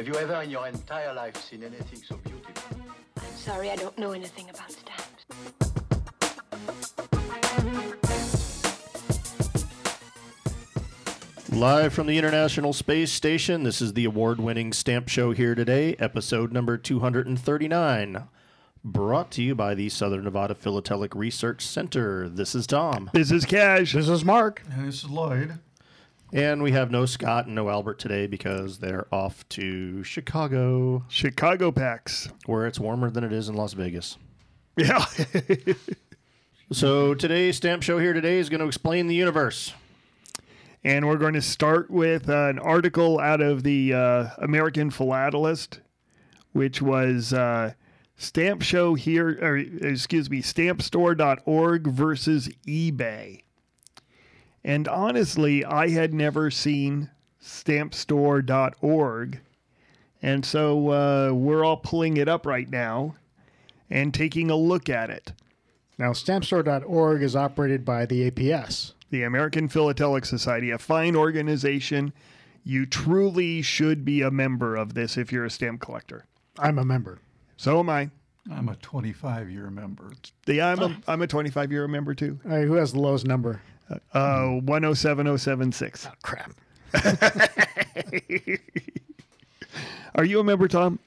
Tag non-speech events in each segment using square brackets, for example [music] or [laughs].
Have you ever in your entire life seen anything so beautiful? I'm sorry, I don't know anything about stamps. Live from the International Space Station, this is the award winning Stamp Show here today, episode number 239. Brought to you by the Southern Nevada Philatelic Research Center. This is Tom. This is Cash. This is Mark. And this is Lloyd. And we have no Scott and no Albert today because they're off to Chicago, Chicagopex. where it's warmer than it is in Las Vegas. Yeah. [laughs] [laughs] So today's Stamp Show here today is going to explain the universe. and we're going to start with uh, an article out of the uh, American Philatelist, which was uh, Stamp Show here, or excuse me, stampstore.org versus eBay. And honestly, I had never seen stampstore.org. And so uh, we're all pulling it up right now and taking a look at it. Now, stampstore.org is operated by the APS. the American Philatelic Society, a fine organization. You truly should be a member of this if you're a stamp collector. I'm a member. So am I. I'm a 25 year member. The, I'm, a, I'm a 25 year member too. All right, who has the lowest number? Uh, 107076. Crap. [laughs] Are you a member, Tom?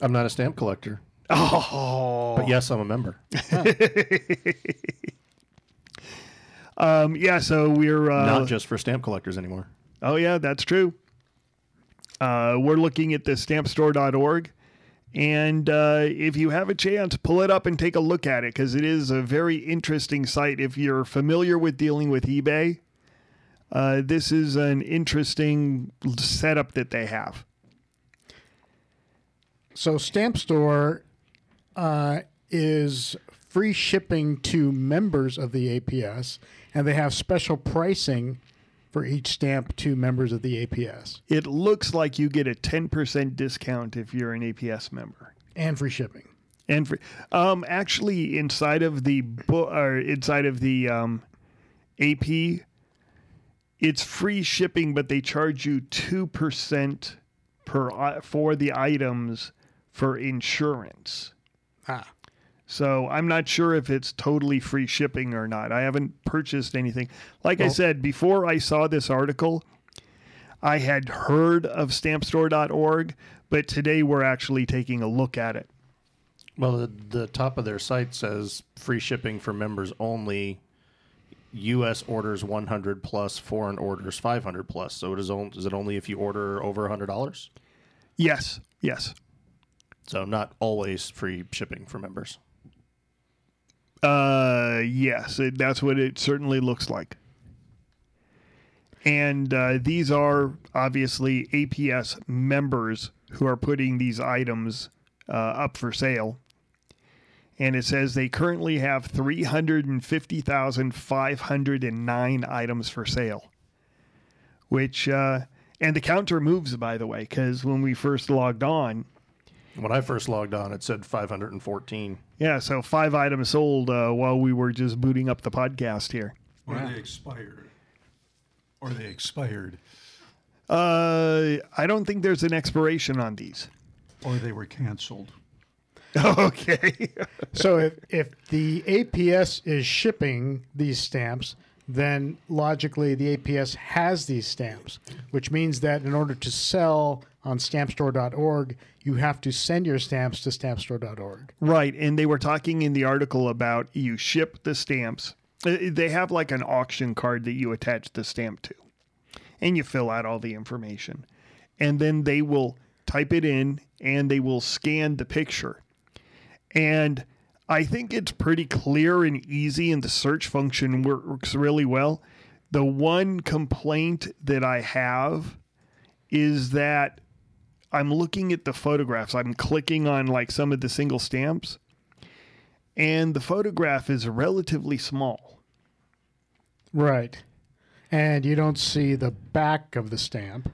I'm not a stamp collector, Oh. but yes, I'm a member. [laughs] Um, yeah, so we're. Uh, Not just for stamp collectors anymore. Oh, yeah, that's true. Uh, we're looking at the stampstore.org. And uh, if you have a chance, pull it up and take a look at it because it is a very interesting site. If you're familiar with dealing with eBay, uh, this is an interesting setup that they have. So, Stamp Store uh, is free shipping to members of the APS, and they have special pricing for each stamp to members of the APS It looks like you get a 10% discount if you're an APS member. and free shipping. And for, um, actually, inside of the bo- or inside of the um, AP, it's free shipping, but they charge you two percent per for the items for insurance. Ah. So I'm not sure if it's totally free shipping or not. I haven't purchased anything. Like I said before, I saw this article. I had heard of stampstore.org, but today we're actually taking a look at it. Well, the, the top of their site says free shipping for members only. U.S. orders 100 plus, foreign orders 500 plus. So it is, on, is it only if you order over $100? Yes, yes. So not always free shipping for members. Uh, yes, it, that's what it certainly looks like. And uh, these are obviously APS members who are putting these items uh, up for sale. And it says they currently have 350,509 items for sale. Which, uh, and the counter moves, by the way, because when we first logged on, When I first logged on, it said 514. yeah, so five items sold uh, while we were just booting up the podcast here. Or they expired. Or they expired. Uh, I don't think there's an expiration on these. Or they were canceled. [laughs] okay. [laughs] So, if, if the APS is shipping these stamps, then logically the APS has these stamps, which means that in order to sell on stampstore.org, you have to send your stamps to stampstore.org. right, and they were talking in the article about you ship the stamps. Uh, They have like an auction card that you attach the stamp to, and you fill out all the information, and then they will type it in and they will scan the picture. And I think it's pretty clear and easy, and the search function works really well. The one complaint that I have is that I'm looking at the photographs. I'm clicking on like some of the single stamps, and the photograph is relatively small. Right. And you don't see the back of the stamp.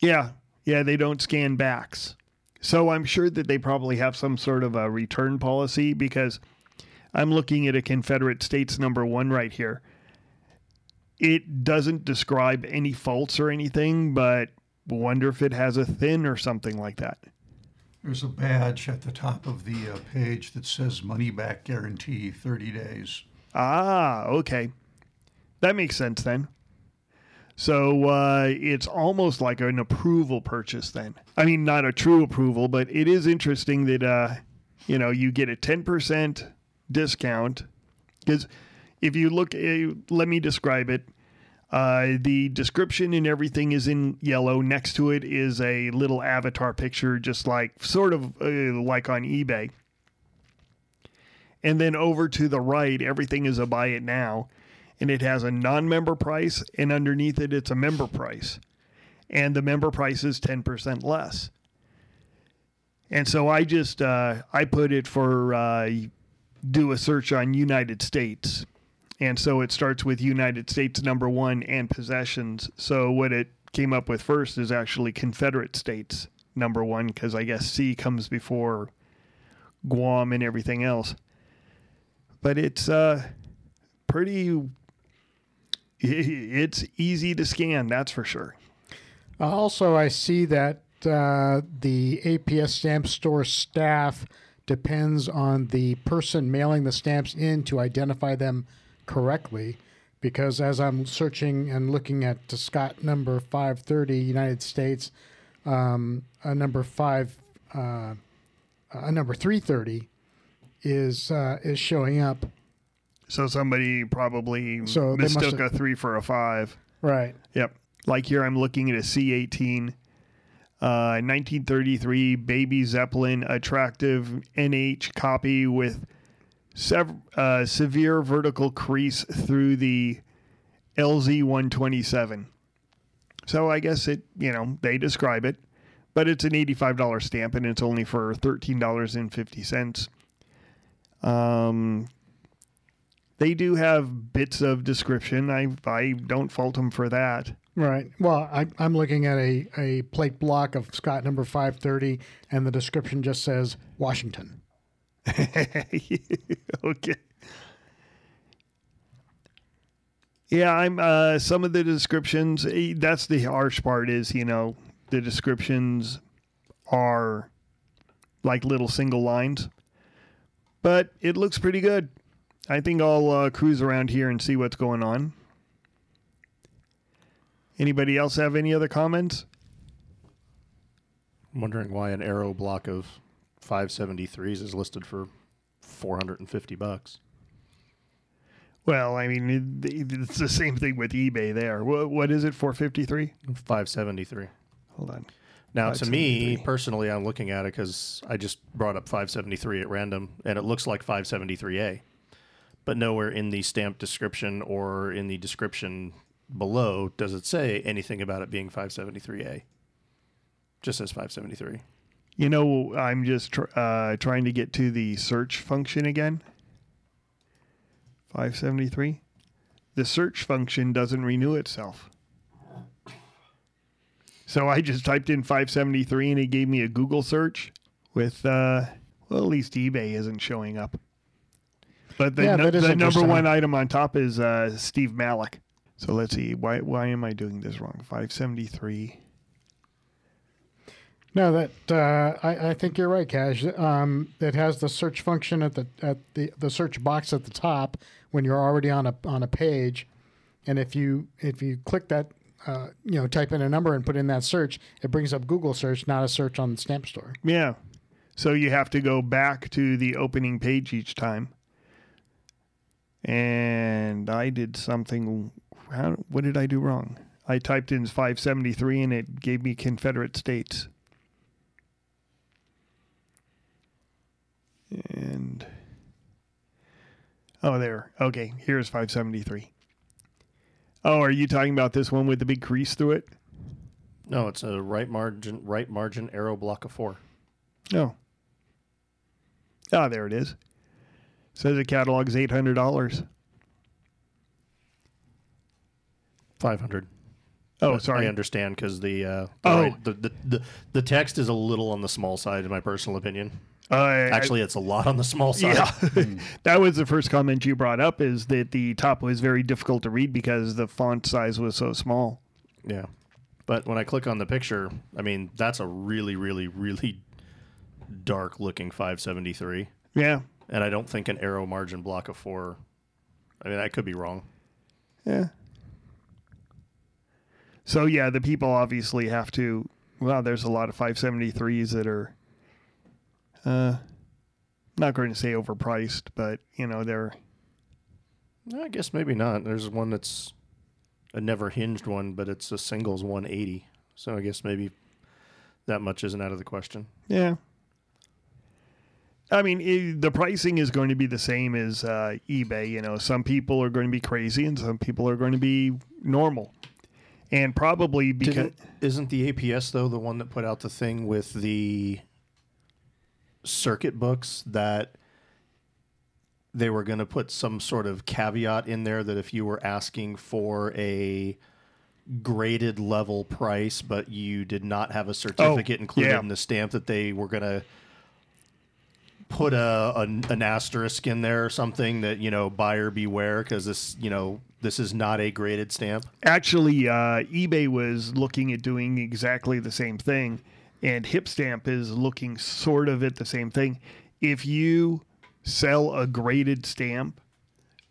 Yeah, yeah, they don't scan backs. So I'm sure that they probably have some sort of a return policy because I'm looking at a Confederate States number one right here. It doesn't describe any faults or anything, but wonder if it has a thin or something like that. There's a badge at the top of the uh, page that says money back guarantee 30 days. Ah, okay. That makes sense then. So uh, it's almost like an approval purchase then. I mean, not a true approval, but it is interesting that uh, you know you get a ten percent discount because if you look, uh, let me describe it. Uh, the description and everything is in yellow. Next to it is a little avatar picture, just like sort of uh, like on eBay. And then over to the right, everything is a buy it now. And it has a non member price, and underneath it, it's a member price. And the member price is 10% less. And so I just, uh, I put it for, uh, do a search on United States. And so it starts with United States number one and possessions. So what it came up with first is actually Confederate States number one, because I guess C comes before Guam and everything else but it's uh pretty [laughs] it's easy to scan that's for sure also, I see that uh, the APS stamp store staff depends on the person mailing the stamps in to identify them correctly. Because as I'm searching and looking at the Scott number 530, United States, um, a number five, uh, a number 330 is uh, is showing up. so somebody probably So mistook a three for a five Right. yep like here i'm looking at a c18 uh 1933 baby zeppelin attractive nh copy with sev- uh, severe vertical crease through the LZ127. So I guess it, you know, they describe it, but it's an $85 stamp and it's only for $13.50. Um, they do have bits of description. I I don't fault them for that. Right. Well, I, I'm looking at a, a plate block of Scott number 530, and the description just says Washington. [laughs] okay. Yeah, I'm uh some of the descriptions eh, that's the harsh part is, you know, the descriptions are like little single lines. But it looks pretty good. I think I'll uh, cruise around here and see what's going on. Anybody else have any other comments? I'm wondering why an arrow block of 573s is listed for 450 bucks. Well, I mean, it's the same thing with eBay there. What, what is it, 453? 573. Hold on. Now, to me personally, I'm looking at it because I just brought up 573 at random, and it looks like 573A, but nowhere in the stamp description or in the description below does it say anything about it being 573A. Just says 573. You know, I'm just tr- uh, trying to get to the search function again. 573. The search function doesn't renew itself. So I just typed in 573 and it gave me a Google search with, uh, well, at least eBay isn't showing up. But the, Yeah, is the number one item on top is uh, Steve Malack. So let's see. Why, why am I doing this wrong? 573. No, that uh, I, I think you're right, Cash. Um, it has the search function at the at the, the search box at the top when you're already on a on a page, and if you if you click that, uh, you know, type in a number and put in that search, it brings up Google search, not a search on the stamp store. Yeah. So you have to go back to the opening page each time. And I did something. How, what did I do wrong? I typed in 573 and it gave me Confederate States. And. Oh, there. Okay, here's 573. Oh, are you talking about this one with the big crease through it? No, it's a right margin, right margin arrow block of four. No. Ah, there it is. Says the catalog's eight hundred dollars. 500. Oh, But sorry. I understand because the, uh, the, Oh. right- the, the the the text is a little on the small side, in my personal opinion. Uh, I- Actually, it's a lot on the small side. yeah, [laughs] [laughs] that was the first comment you brought up. Is that the top was very difficult to read because the font size was so small. Yeah. But when I click on the picture, I mean, that's a really, really, really dark looking 573. Yeah. And I don't think an arrow margin block of four. I mean, I could be wrong. Yeah. So yeah, the people obviously have to. Well, there's a lot of 573s that are, uh, not going to say overpriced, but you know they're I guess maybe not. There's one that's a never hinged one, but it's a singles 180. So I guess maybe that much isn't out of the question. yeah. I mean, i the pricing is going to be the same as uh, eBay. You know, some people are going to be crazy, and some people are going to be normal, and probably because Didn't, isn't the APS though the one that put out the thing with the circuit books that they were going to put some sort of caveat in there that if you were asking for a graded level price but you did not have a certificate included yeah. in the stamp that they were going to put a, a an asterisk in there or something that you know buyer beware because this you know this is not a graded stamp Actually, uh, eBay was looking at doing exactly the same thing, and Hipstamp is looking sort of at the same thing. If you sell a graded stamp,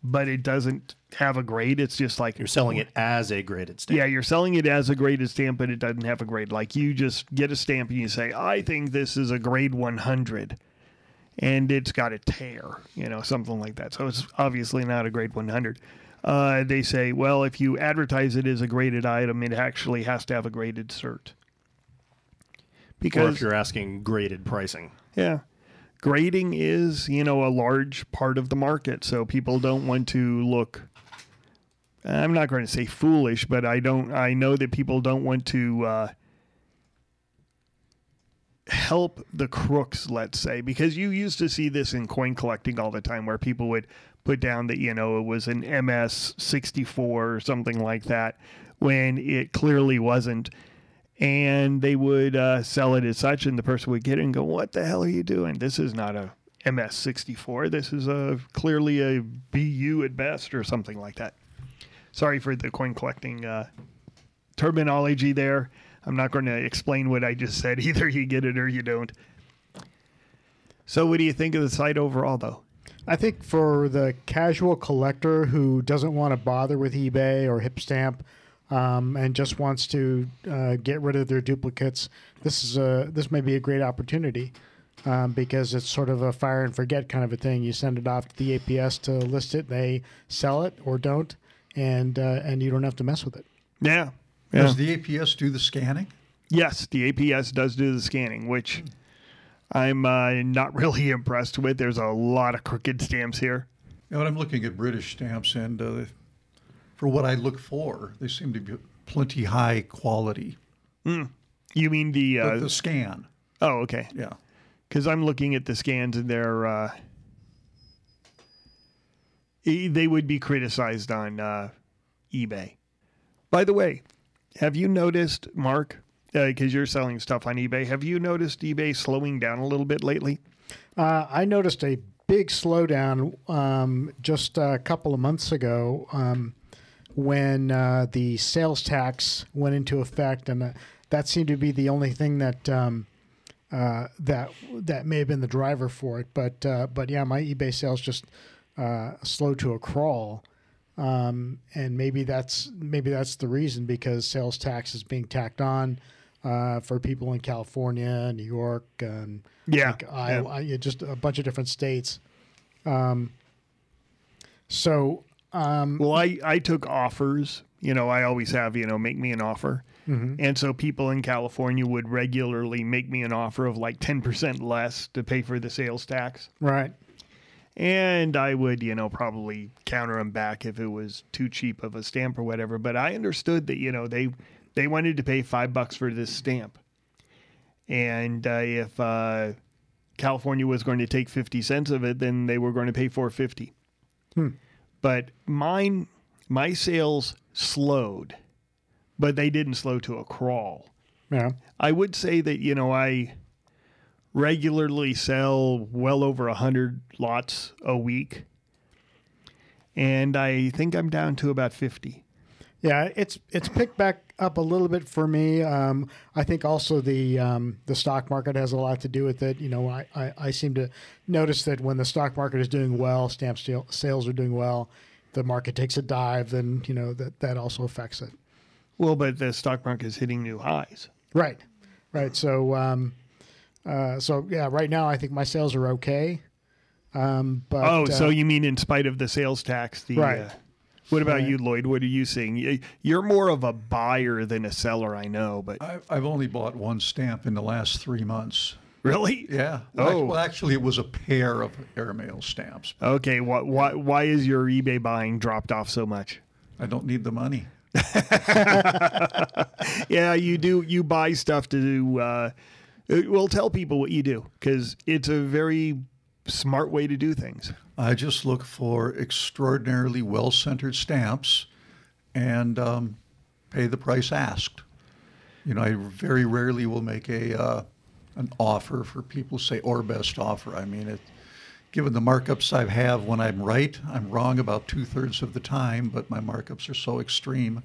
but it doesn't have a grade, it's just like you're selling it as a graded stamp Yeah, you're selling it as a graded stamp, but it doesn't have a grade. Like you just get a stamp and you say, I think this is a grade 100. And it's got a tear, you know, something like that. So it's obviously not a grade 100. Uh, they say, well, if you advertise it as a graded item, it actually has to have a graded cert. Or if you're asking graded pricing yeah. Grading is, you know, a large part of the market. So people don't want to look I'm not going to say foolish, but I don't I know that people don't want to uh help the crooks, let's say, because you used to see this in coin collecting all the time where people would put down that, you know, it was an MS 64 or something like that when it clearly wasn't and they would uh, sell it as such, and the person would get it and go, "What the hell are you doing? This is not a MS64. This is a clearly a BU at best, or something like that." Sorry for the coin collecting uh, terminology there. I'm not going to explain what I just said. [laughs] Either you get it or you don't. So, what do you think of the site overall, though? I think for the casual collector who doesn't want to bother with eBay or Hipstamp um, and just wants to uh, get rid of their duplicates, this is a this may be a great opportunity um, because it's sort of a fire and forget kind of a thing. You send it off to the APS to list it, they sell it or don't, and uh, and you don't have to mess with it. Yeah. Does the APS do the scanning? Yes, the APS does do the scanning, which I'm uh, not [laughs] really impressed with. There's a lot of crooked stamps here. You know, I'm looking at British stamps, and uh, for what I look for, they seem to be plenty high quality. You mean the? Uh, the scan, oh, okay. yeah. Because I'm looking at the scans and they're uh, they would be criticized on uh, eBay. By the way, have you noticed, Mark? Because you're selling stuff on eBay, have you noticed eBay slowing down a little bit lately? Uh, I noticed a big slowdown um, just a couple of months ago um, when uh, the sales tax went into effect, and uh, that seemed to be the only thing that um, uh, that that may have been the driver for it. But uh, but yeah, my eBay sales just uh, slowed to a crawl. Um, and maybe that's maybe that's the reason because sales tax is being tacked on uh, for people in California, New York, and Yeah, like Iowa, yeah, just a bunch of different states. Um, so um, Well, I, I took offers. You know, I always have, you know, make me an offer. And so people in California would regularly make me an offer of like 10% less to pay for the sales tax. right, And I would, you know, probably counter them back if it was too cheap of a stamp or whatever. But I understood that, you know, they they wanted to pay five bucks for this stamp. And uh, if uh, California was going to take 50 cents of it, then they were going to pay 450. But mine, my sales slowed, but they didn't slow to a crawl. yeah, I would say that you know I regularly sell well over a hundred lots a week, and I think I'm down to about fifty. Yeah, it's it's picked back up a little bit for me. Um, I think also the um, the stock market has a lot to do with it. You know, I, I, I seem to notice that when the stock market is doing well, stamp sale- sales are doing well. The market takes a dive, then you know that that also affects it. Well, but the stock market is hitting new highs. Right, right. So, um, uh, so yeah, right now I think my sales are okay. Um, but oh, so uh, you mean in spite of the sales tax? The, Right. Uh, what about you, Lloyd? What are you seeing? You're more of a buyer than a seller, I know, but I've only bought one stamp in the last three months. really? Yeah. Oh. Well, actually, it was a pair of airmail stamps. Okay, why, why, why is your eBay buying dropped off so much? I don't need the money. [laughs] Yeah, you do. You buy stuff to do. Uh, well, tell people what you do because it's a very smart way to do things. I just look for extraordinarily well centered stamps and um, pay the price asked. You know, I very rarely will make a uh, an offer for people who say or best offer. I mean, it, given the markups I have when I'm right, I'm wrong about two thirds of the time, but my markups are so extreme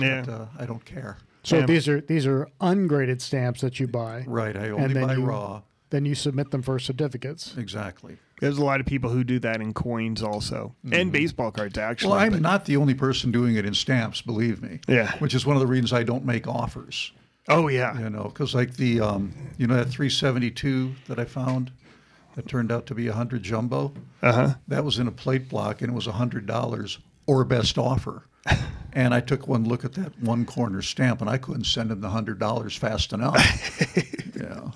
Yeah. that uh, I don't care. so Yeah. these are these are ungraded stamps that you buy. Right, I only And then buy you- raw. Then you submit them for certificates. Exactly. There's a lot of people who do that in coins also, and baseball cards actually. Well, I'm but- not the only person doing it in stamps, believe me. Yeah. Which is one of the reasons I don't make offers. oh yeah. You know, because like the, um, you know, that 372 that I found that turned out to be a 100 jumbo, Uh huh. that was in a plate block and it was a $100 or best offer. [laughs] and I took one look at that one corner stamp and I couldn't send him the $100 fast enough. [laughs] yeah.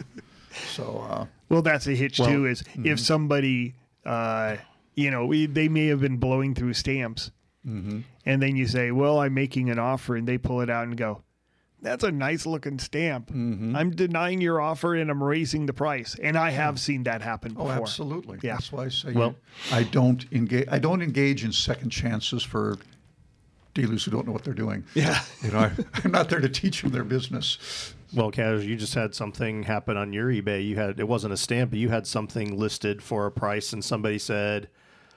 So, uh, Well, that's a hitch too. Is if somebody, uh, you know, we, they may have been blowing through stamps, and then you say, "Well, I'm making an offer," and they pull it out and go, "That's a nice looking stamp. I'm denying your offer and I'm raising the price." And I have seen that happen oh, before. absolutely. Yeah. That's why I say Well- I don't engage. I don't engage in second chances for dealers who don't know what they're doing. Yeah. You know, I, I'm not there to teach them their business. Well, Kaz, you just had something happen on your eBay. You had it wasn't a stamp, but you had something listed for a price, and somebody said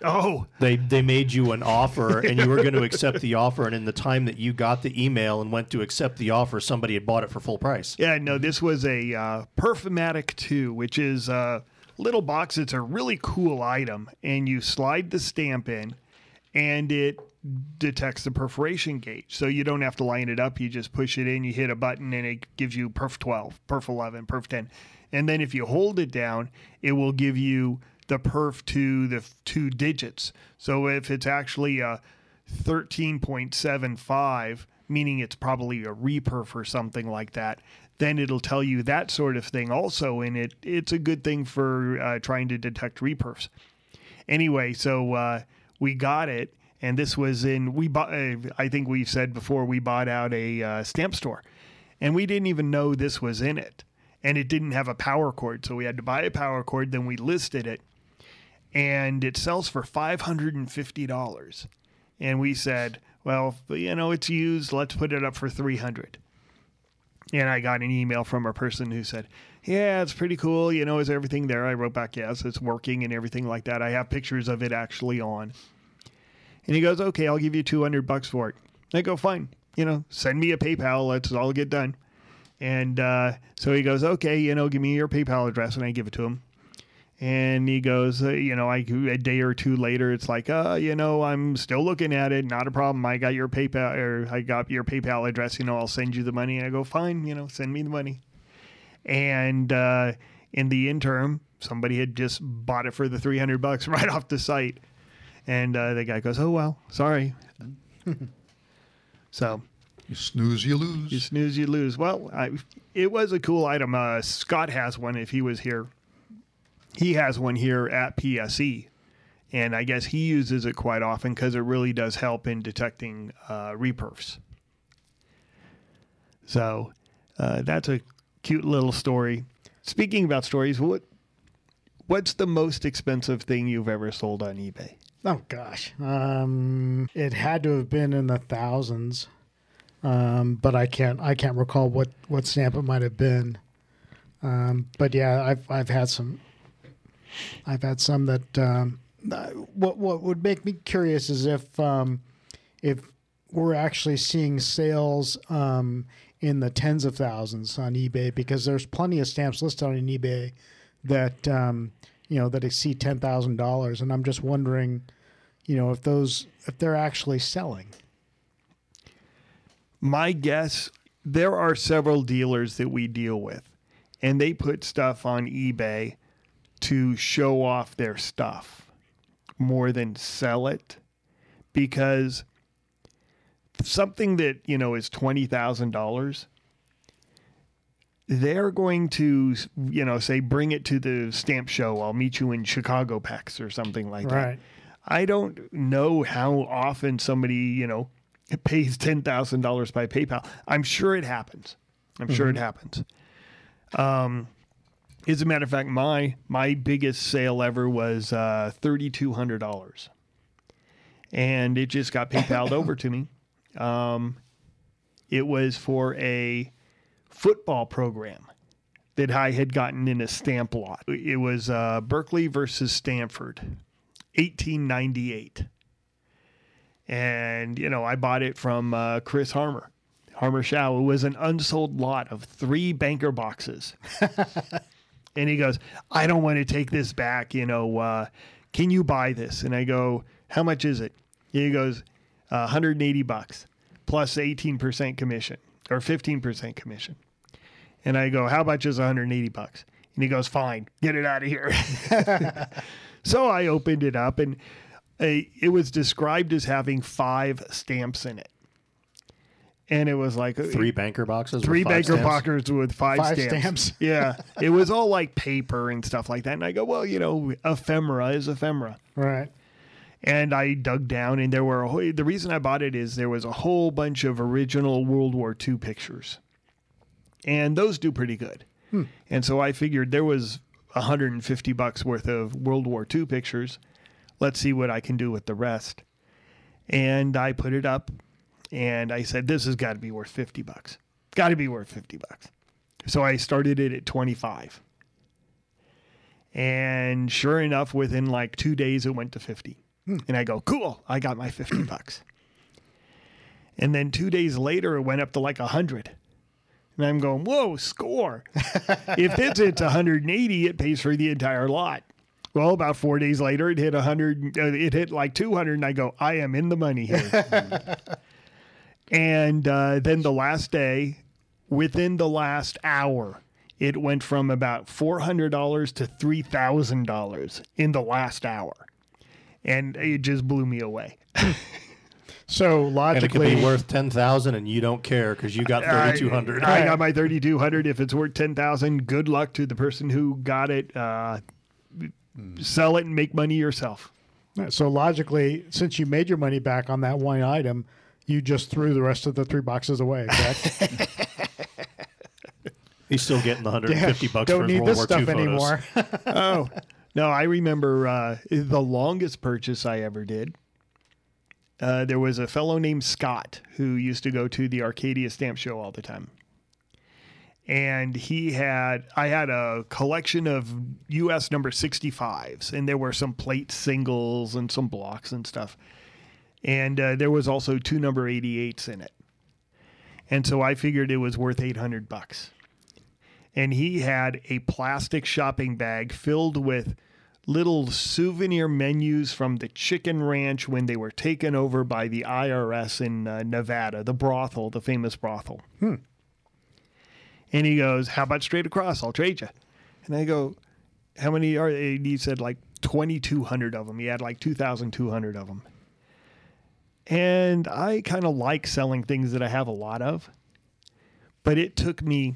Oh, they they made you an offer, [laughs] and you were going to accept the offer. And in the time that you got the email and went to accept the offer, somebody had bought it for full price. Yeah, no, this was a uh, Perfumatic 2, which is a little box. It's a really cool item, and you slide the stamp in, and it detects the perforation gauge. So you don't have to line it up. You just push it in, you hit a button, and it gives you perf 12, perf 11, perf 10. And then if you hold it down, it will give you the perf to the two digits. So if it's actually a 13.75, meaning it's probably a reperf or something like that, then it'll tell you that sort of thing also. And it, it's a good thing for uh, trying to detect reperfs. Anyway, so uh, we got it. And this was in, we bought, uh, I think we've said before, we bought out a uh, stamp store. And we didn't even know this was in it. And it didn't have a power cord. So we had to buy a power cord. Then we listed it and it sells for $550 and we said well you know it's used let's put it up for 300 and i got an email from a person who said yeah it's pretty cool you know is everything there i wrote back yes it's working and everything like that i have pictures of it actually on and he goes okay i'll give you 200 bucks for it i go fine you know send me a paypal let's all get done and uh, so he goes okay you know give me your paypal address and i give it to him and he goes, uh, you know, I a day or two later, it's like, uh, you know, I'm still looking at it. Not a problem. I got your PayPal or I got your PayPal address. You know, I'll send you the money. And I go, fine. You know, send me the money. And uh, in the interim, somebody had just bought it for the 300 bucks [laughs] right off the site. And uh, the guy goes, oh well, sorry. so You snooze, you lose. you snooze, you lose. Well, I, it was a cool item. Uh, Scott has one if he was here. He has one here at PSE. And I guess he uses it quite often because it really does help in detecting uh, reperfs. So uh, that's a cute little story. Speaking about stories, what what's the most expensive thing you've ever sold on eBay? Oh gosh, um, it had to have been in the thousands, um, but I can't I can't recall what what stamp it might have been. Um, but yeah, I've I've had some. I've had some that. Um, what what would make me curious is if um, if we're actually seeing sales um, in the tens of thousands on eBay because there's plenty of stamps listed on eBay that um, you know that exceed ten thousand dollars, and I'm just wondering, you know, if those if they're actually selling. My guess, there are several dealers that we deal with, and they put stuff on eBay to show off their stuff more than sell it because something that, you know, is $20,000 they're going to, you know, say bring it to the stamp show. I'll meet you in Chicagopex or something like that. I don't know how often somebody, you know, pays ten thousand dollars by PayPal. I'm sure it happens. I'm sure it happens. Um, as a matter of fact, my my biggest sale ever was uh, thirty two hundred dollars, and it just got PayPal'd over to me. Um, it was for a football program that I had gotten in a stamp lot. It was uh, Berkeley versus Stanford, 1898. And, you know, I bought it from uh, Chris Harmer. Harmer Schau. It was an unsold lot of three banker boxes. [laughs] and he goes, I don't want to take this back. You know, uh, can you buy this? And I go, How much is it? He goes, uh, 180 bucks plus 18% commission or 15% commission. And I go, How about just 180 bucks? And he goes, Fine, get it out of here. [laughs] so I opened it up and uh, it was described as having five stamps in it. And it was like uh, Three banker boxes. three banker stamps? boxers with five, Five stamps. stamps. [laughs] yeah. It was all like paper and stuff like that. And I go, Well, you know, ephemera is ephemera. Right. And I dug down, and there were a whole, the reason I bought it is there was a whole bunch of original World War II pictures, and those do pretty good. Hmm. And so I figured there was 150 bucks worth of World War II pictures. Let's see what I can do with the rest. And I put it up, and I said, "This has got to be worth 50 bucks. Got to be worth 50 bucks." So I started it at 25. And sure enough, within like two days, it went to 50. And I go, cool, I got my 50 bucks. And then two days later, it went up to like 100. And I'm going, whoa, score. [laughs] if it's hits 180, it pays for the entire lot. Well, about four days later, it hit 100. Uh, it hit like 200, and I go, I am in the money here. [laughs] and uh, then the last day, within the last hour, it went from about $400 to $3,000 in the last hour. And it just blew me away. [laughs] So And it could logically, be worth ten thousand, and you don't care because you got thirty two hundred. I, I got my 3200 If it's worth 10000 good luck to the person who got it. Uh, Sell it and make money yourself. so logically, since you made your money back on that one item, you just threw the rest of the three boxes away. Correct? [laughs] He's still getting the [laughs] hundred and fifty bucks Don't for his need World this War stuff II photos. anymore. oh no i remember uh, the longest purchase i ever did uh, there was a fellow named scott who used to go to the arcadia stamp show all the time. And he had i had a collection of us number 65s and there were some plate singles and some blocks and stuff. And uh, there was also two number 88s in it. And so i figured it was worth 800 bucks and he had a plastic shopping bag filled with little souvenir menus from the chicken ranch when they were taken over by the IRS in uh, Nevada, the brothel, the famous brothel. And he goes, How about straight across? I'll trade you. And I go, How many are they? And he said, like 2,200 of them. He had like 2,200 of them. And I kind of like selling things that I have a lot of, but it took me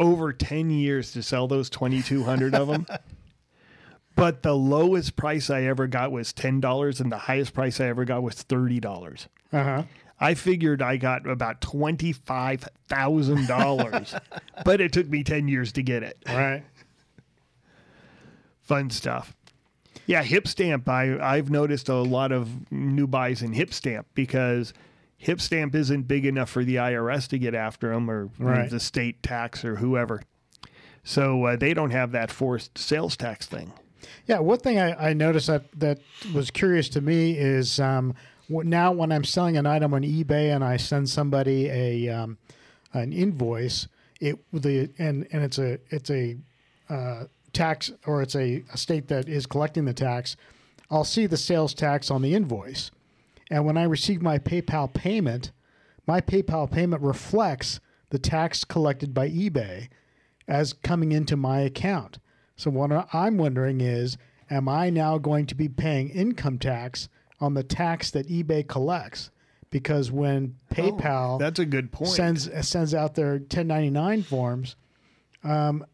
over 10 years to sell those 2200 of them [laughs] but the lowest price i ever got was $10 and the highest price i ever got was $30 uh-huh. i figured i got about $25000 [laughs] but it took me 10 years to get it Right. fun stuff yeah hip stamp I, i've noticed a lot of new buys in hip stamp because hip stamp isn't big enough for the irs to get after them or Right. the state tax or whoever. So uh, they don't have that forced sales tax thing. Yeah, one thing I, I noticed that that was curious to me is um, now when I'm selling an item on eBay and I send somebody a um, an invoice, it the and and it's a it's a uh, tax or it's a, a state that is collecting the tax, I'll see the sales tax on the invoice, and when I receive my PayPal payment, my PayPal payment reflects the tax collected by eBay as coming into my account. So what I'm wondering is, am I now going to be paying income tax on the tax that eBay collects? Because when PayPal That's a good point. sends sends out their 1099 forms, um,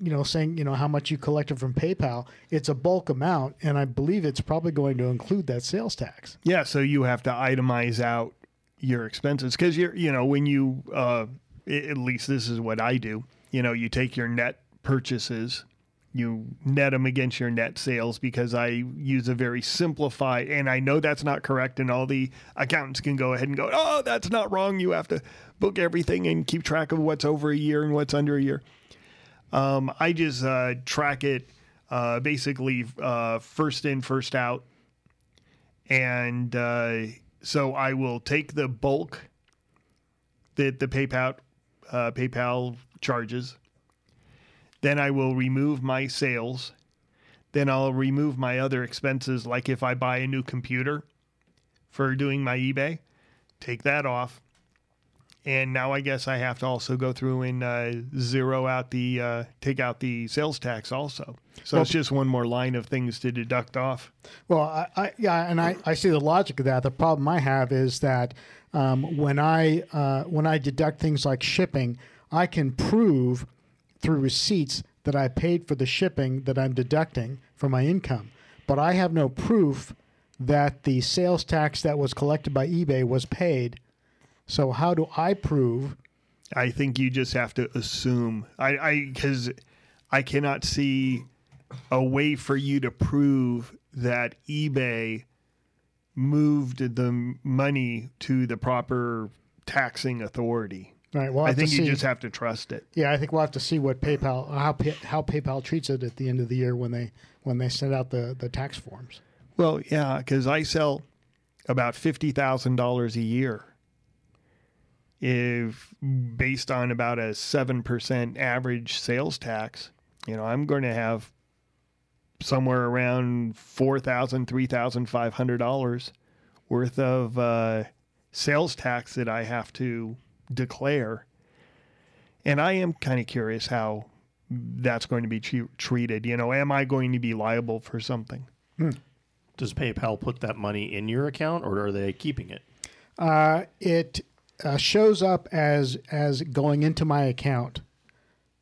you know, saying you know how much you collected from PayPal, it's a bulk amount, and I believe it's probably going to include that sales tax. Yeah, so you have to itemize out your expenses because you're, you know, when you, uh, at least this is what I do. You know, you take your net purchases, you net them against your net sales because I use a very simplified, and I know that's not correct, and all the accountants can go ahead and go, oh, that's not wrong. You have to book everything and keep track of what's over a year and what's under a year. Um, I just uh, track it uh, basically uh, first in, first out and uh, so I will take the bulk that the PayPal uh, PayPal charges. Then I will remove my sales. Then I'll remove my other expenses, like if I buy a new computer for doing my eBay, take that off. And now I guess I have to also go through and uh, zero out the uh, take out the sales tax also. So Well- it's just one more line of things to deduct off. Well, I, I yeah, and I, I see the logic of that. The problem I have is that um, when I uh, when I deduct things like shipping, I can prove through receipts that I paid for the shipping that I'm deducting from my income, but I have no proof that the sales tax that was collected by eBay was paid. So how do I prove? I think you just have to assume. I, I, because I cannot see a way for you to prove that eBay moved the money to the proper taxing authority. Right. Well, I think you just have to trust it. Yeah, I think we'll have to see what PayPal how how PayPal treats it at the end of the year when they when they send out the the tax forms. Well, yeah, because I sell about fifty thousand dollars a year. If based on about a seven percent average sales tax, you know, I'm going to have somewhere around four thousand, three thousand five hundred dollars worth of uh, sales tax that I have to declare, and I am kind of curious how that's going to be tre- treated. You know, am I going to be liable for something? Does PayPal put that money in your account or are they keeping it? Uh, it uh, shows up as as going into my account,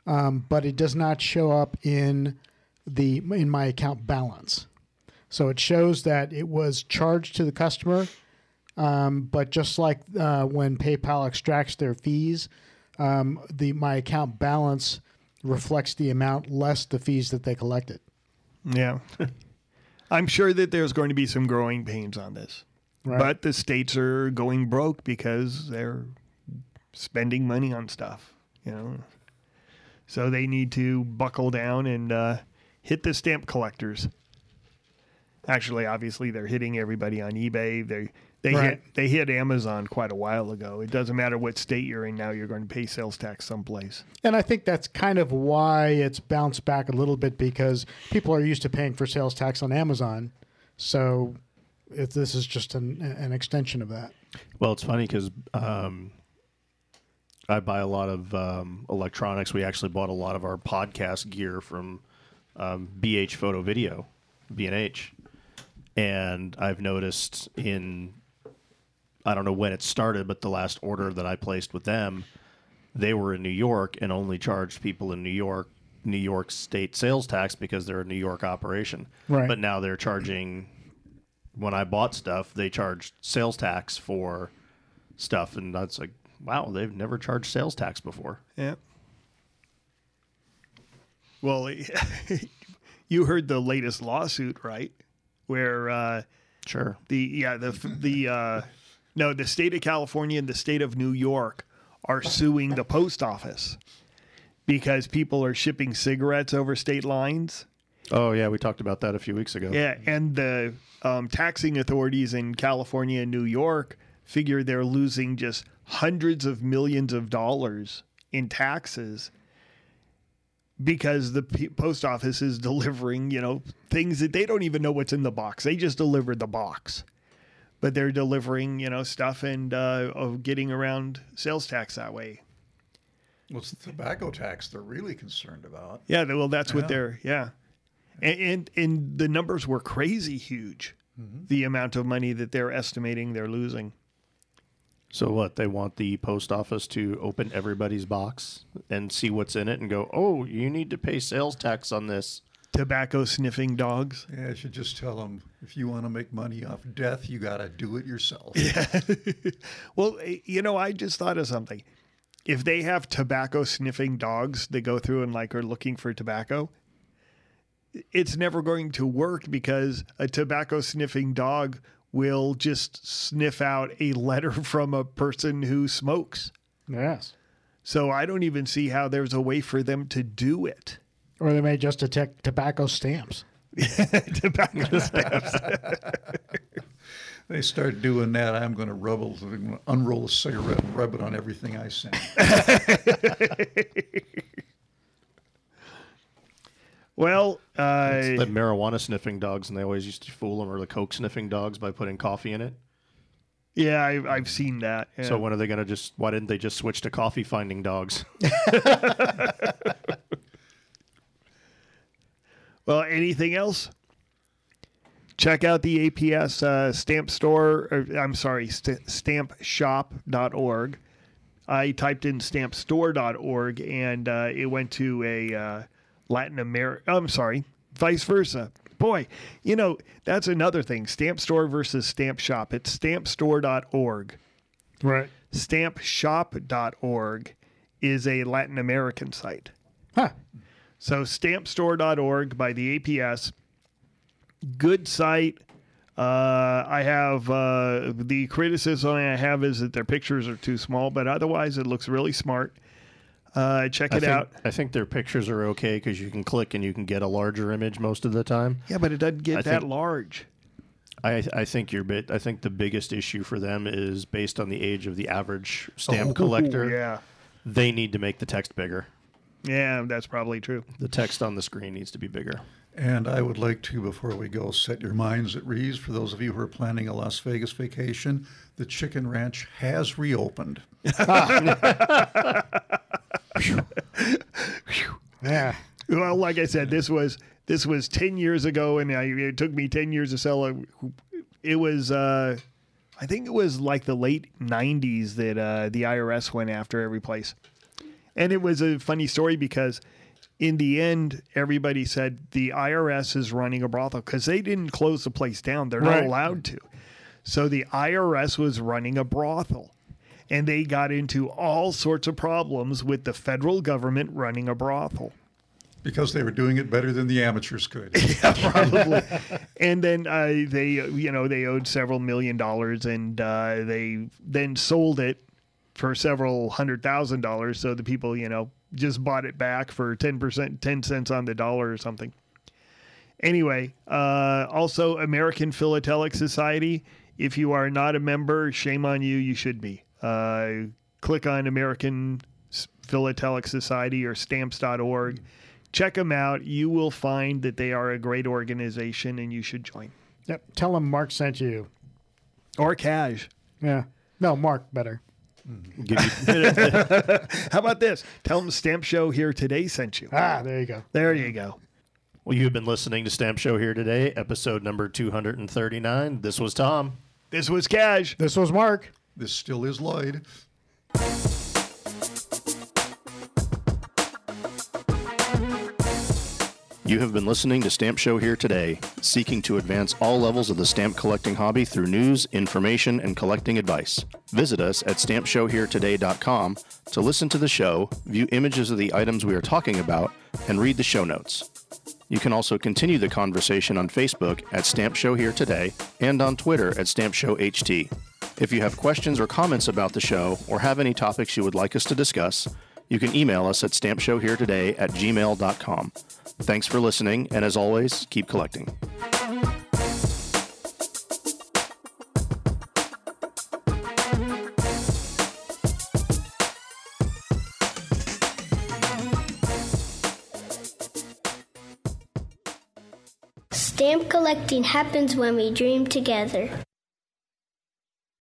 um, but it does not show up in the in my account balance. So it shows that it was charged to the customer, um, but just like uh, when PayPal extracts their fees, um, the my account balance reflects the amount less the fees that they collected. Yeah. [laughs] I'm sure that there's going to be some growing pains on this. Right. But the states are going broke because they're spending money on stuff, you know. So they need to buckle down and uh, hit the stamp collectors. Actually, obviously, they're hitting everybody on eBay. They they Right. hit they hit Amazon quite a while ago. It doesn't matter what state you're in now; you're going to pay sales tax someplace. And I think that's kind of why it's bounced back a little bit because people are used to paying for sales tax on Amazon. So if this is just an, an extension of that. Well, it's funny because um, I buy a lot of um, electronics. We actually bought a lot of our podcast gear from um, BH Photo Video, B&H. And I've noticed in, I don't know when it started, but the last order that I placed with them, they were in New York and only charged people in New York, New York state sales tax because they're a New York operation. Right. But now they're charging when I bought stuff, they charged sales tax for stuff, and that's like, wow, they've never charged sales tax before. Yeah. Well, [laughs] you heard the latest lawsuit, right? Where uh, Sure. the yeah the the uh, no the state of California and the state of New York are suing the post office because people are shipping cigarettes over state lines Oh yeah, we talked about that a few weeks ago. Yeah, and the um, taxing authorities in California and New York figure they're losing just hundreds of millions of dollars in taxes because the p- post office is delivering, you know, things that they don't even know what's in the box. They just delivered the box, but they're delivering, you know, stuff and uh, of getting around sales tax that way. Well, it's the tobacco tax they're really concerned about. Yeah, well, that's what they're yeah, and, and and the numbers were crazy huge. The amount of money that they're estimating they're losing. So what? They want the post office to open everybody's box and see what's in it and go, "Oh, you need to pay sales tax on this." Tobacco sniffing dogs. Yeah, I should just tell them if you want to make money off death, you got to do it yourself. [laughs] Yeah. [laughs] Well, eh, you know, I just thought of something. If they have tobacco sniffing dogs that go through and like are looking for tobacco, it's never going to work because a tobacco sniffing dog will just sniff out a letter [laughs] from a person who smokes. Yes. So I don't even see how there's a way for them to do it. Or they may just detect tobacco stamps. [laughs] tobacco stamps. [laughs] They start doing that, I'm going to rubble, unroll a cigarette and rub it on everything I send. Well, uh, The marijuana sniffing dogs, and they always used to fool them, or the coke sniffing dogs by putting coffee in it. yeah, I, I've seen that. yeah. So when are they going to just? Why didn't they just switch to coffee finding dogs? [laughs] Well, anything else? Check out the APS uh, stamp store. Or, I'm sorry, st- stampshop.org. I typed in stampstore.org and uh, it went to a uh, Latin America. I'm sorry, vice versa. Boy, you know, that's another thing. Stamp store versus stamp shop. It's stampstore.org. Right. Stampshop.org is a Latin American site. Huh. So stampstore.org by the APS. Good site. Uh, I have uh, the criticism I have is that their pictures are too small, but otherwise it looks really smart. Uh, check I it think, out. I think their pictures are okay because you can click and you can get a larger image most of the time. Yeah, but it doesn't get I that think- large. I, I think your bit. I think the biggest issue for them is based on the age of the average stamp [laughs] collector. Oh, Yeah, They need to make the text bigger. yeah, that's probably true. The text on the screen needs to be bigger. And I would like to, before we go, set your minds at ease. For those of you who are planning a Las Vegas vacation, the Chicken Ranch has reopened. [laughs] [laughs] Yeah. Well, like I said, this was this was ten years ago, and I, it took me ten years to sell it. It was, uh, I think it was like the late '90s that uh, the IRS went after every place, and it was a funny story because in the end, everybody said the IRS is running a brothel because they didn't close the place down; they're not allowed to. So the IRS was running a brothel. And they got into all sorts of problems with the federal government running a brothel. Because they were doing it better than the amateurs could. [laughs] yeah, probably. and then uh, they, you know, they owed several million dollars, and uh, they then sold it for several hundred thousand dollars. So the people, you know, just bought it back for ten percent, ten cents on the dollar or something. Anyway, uh, also American Philatelic Society. If you are not a member, shame on you. You should be. Uh, click on American Philatelic Society or stamps.org. Check them out. You will find that they are a great organization and you should join. Yep. Tell them Mark sent you. Or Cash. Yeah. No, Mark better. [laughs] How about this? Tell them Stamp Show here today sent you. Ah, there you go. There you go. well, you've been listening to Stamp Show here today, episode number 239. This was Tom. This was Cash. This was Mark. This still is Lloyd. You have been listening to Stamp Show here today, seeking to advance all levels of the stamp collecting hobby through news, information, and collecting advice. Visit us at stampshowheretoday.com to listen to the show, view images of the items we are talking about, and read the show notes. You can also continue the conversation on Facebook at Stamp Show Here Today and on Twitter at Stamp Show HT. If you have questions or comments about the show or have any topics you would like us to discuss, You can email us at stampshowheretoday at gmail.com. Thanks for listening, and as always, keep collecting. Stamp collecting happens when we dream together.